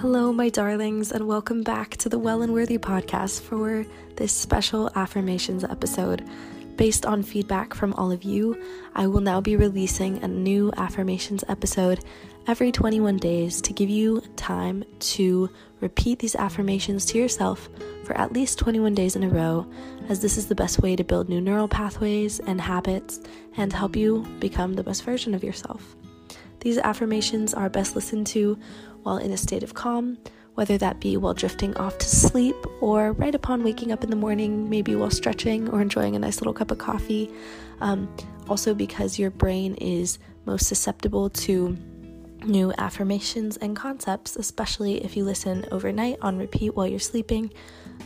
Hello, my darlings, and welcome back to the Well and Worthy podcast for this special affirmations episode. Based on feedback from all of you, I will now be releasing a new affirmations episode every 21 days to give you time to repeat these affirmations to yourself for at least 21 days in a row, as this is the best way to build new neural pathways and habits and help you become the best version of yourself. These affirmations are best listened to while in a state of calm, whether that be while drifting off to sleep or right upon waking up in the morning, maybe while stretching or enjoying a nice little cup of coffee. Um, also, because your brain is most susceptible to new affirmations and concepts, especially if you listen overnight on repeat while you're sleeping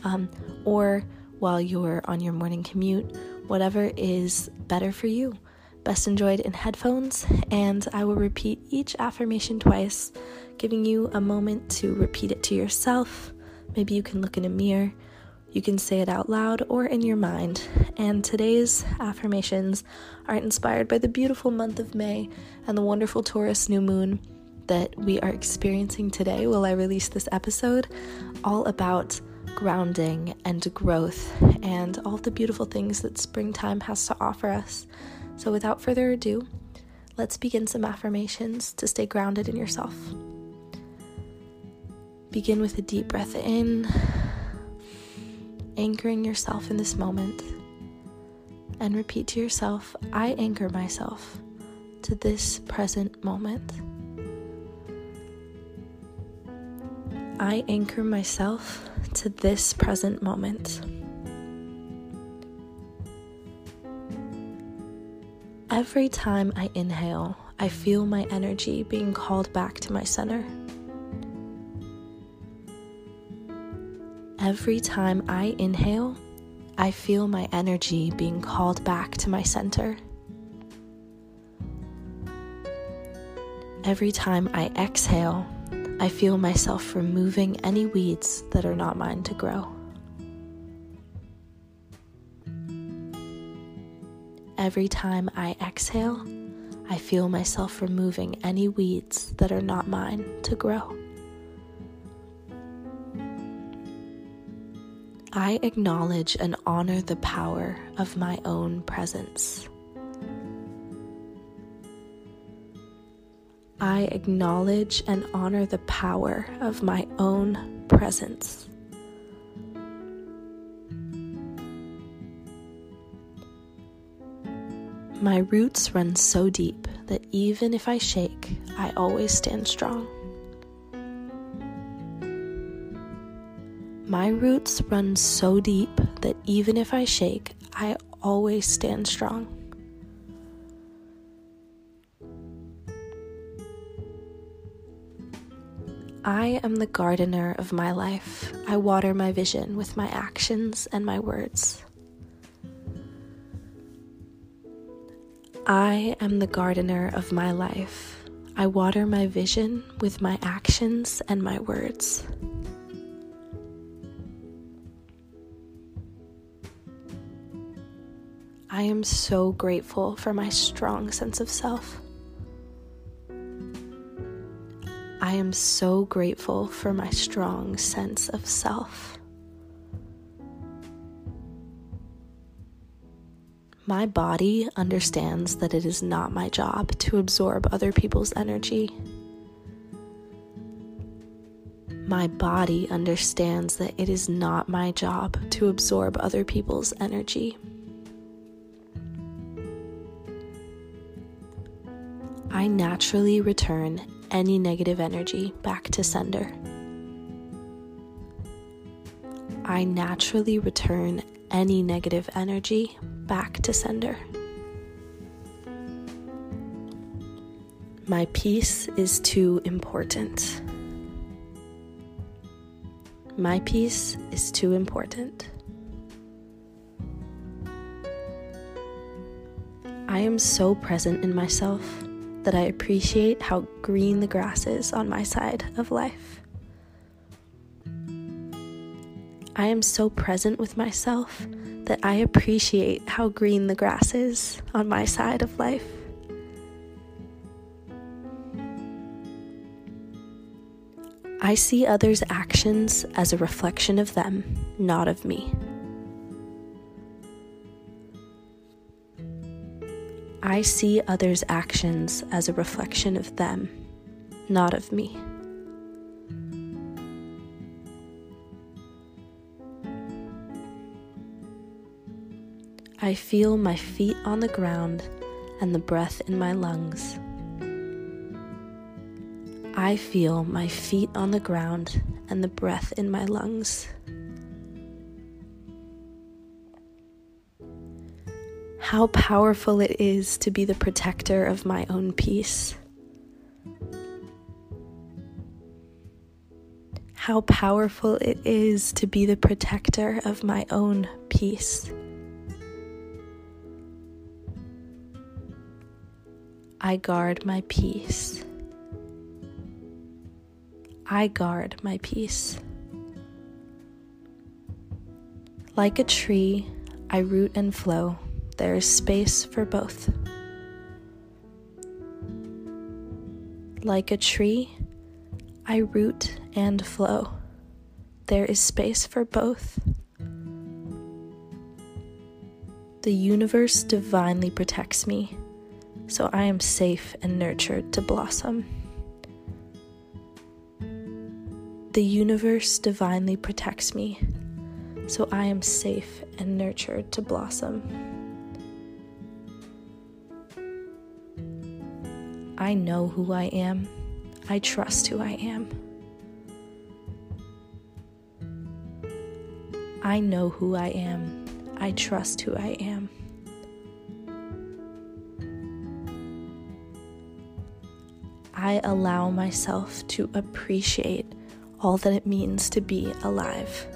um, or while you're on your morning commute, whatever is better for you best enjoyed in headphones, and I will repeat each affirmation twice, giving you a moment to repeat it to yourself. Maybe you can look in a mirror, you can say it out loud or in your mind. And today's affirmations are inspired by the beautiful month of May and the wonderful Taurus new moon that we are experiencing today while I release this episode, all about grounding and growth and all the beautiful things that springtime has to offer us. So, without further ado, let's begin some affirmations to stay grounded in yourself. Begin with a deep breath in, anchoring yourself in this moment, and repeat to yourself I anchor myself to this present moment. I anchor myself to this present moment. Every time I inhale, I feel my energy being called back to my center. Every time I inhale, I feel my energy being called back to my center. Every time I exhale, I feel myself removing any weeds that are not mine to grow. Every time I exhale, I feel myself removing any weeds that are not mine to grow. I acknowledge and honor the power of my own presence. I acknowledge and honor the power of my own presence. My roots run so deep that even if I shake, I always stand strong. My roots run so deep that even if I shake, I always stand strong. I am the gardener of my life. I water my vision with my actions and my words. I am the gardener of my life. I water my vision with my actions and my words. I am so grateful for my strong sense of self. I am so grateful for my strong sense of self. My body understands that it is not my job to absorb other people's energy. My body understands that it is not my job to absorb other people's energy. I naturally return any negative energy back to sender. I naturally return any negative energy back to sender. My peace is too important. My peace is too important. I am so present in myself that I appreciate how green the grass is on my side of life. I am so present with myself that I appreciate how green the grass is on my side of life. I see others' actions as a reflection of them, not of me. I see others' actions as a reflection of them, not of me. I feel my feet on the ground and the breath in my lungs. I feel my feet on the ground and the breath in my lungs. How powerful it is to be the protector of my own peace. How powerful it is to be the protector of my own peace. I guard my peace. I guard my peace. Like a tree, I root and flow. There is space for both. Like a tree, I root and flow. There is space for both. The universe divinely protects me, so I am safe and nurtured to blossom. The universe divinely protects me, so I am safe and nurtured to blossom. I know who I am. I trust who I am. I know who I am. I trust who I am. I allow myself to appreciate all that it means to be alive.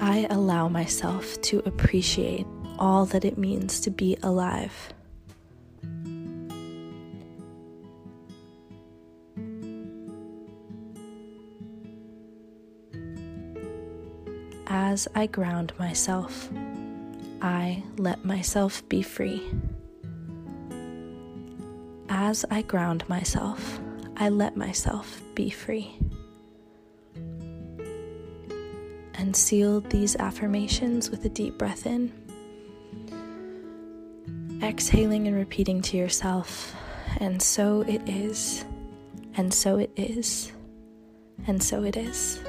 I allow myself to appreciate all that it means to be alive. As I ground myself, I let myself be free. As I ground myself, I let myself be free. And seal these affirmations with a deep breath in. Exhaling and repeating to yourself, and so it is, and so it is, and so it is.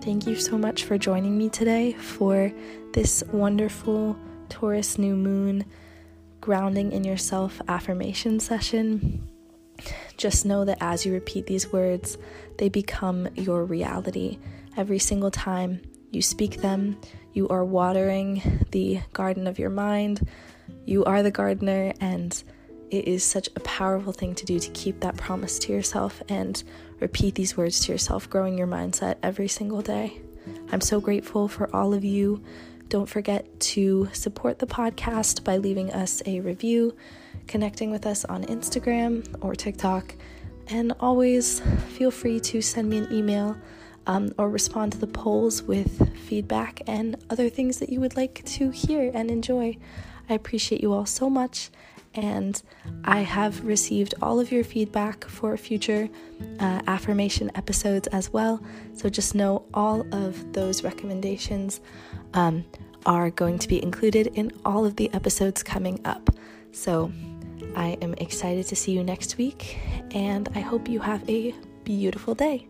Thank you so much for joining me today for this wonderful Taurus new moon grounding in yourself affirmation session, just know that as you repeat these words, they become your reality. Every single time you speak them, you are watering the garden of your mind. You are the gardener, and it is such a powerful thing to do to keep that promise to yourself and repeat these words to yourself, growing your mindset every single day. I'm so grateful for all of you don't forget to support the podcast by leaving us a review, connecting with us on Instagram or TikTok, and always feel free to send me an email um, or respond to the polls with feedback and other things that you would like to hear and enjoy. I appreciate you all so much, and I have received all of your feedback for future uh, affirmation episodes as well. So just know all of those recommendations um, are going to be included in all of the episodes coming up. So I am excited to see you next week, and I hope you have a beautiful day.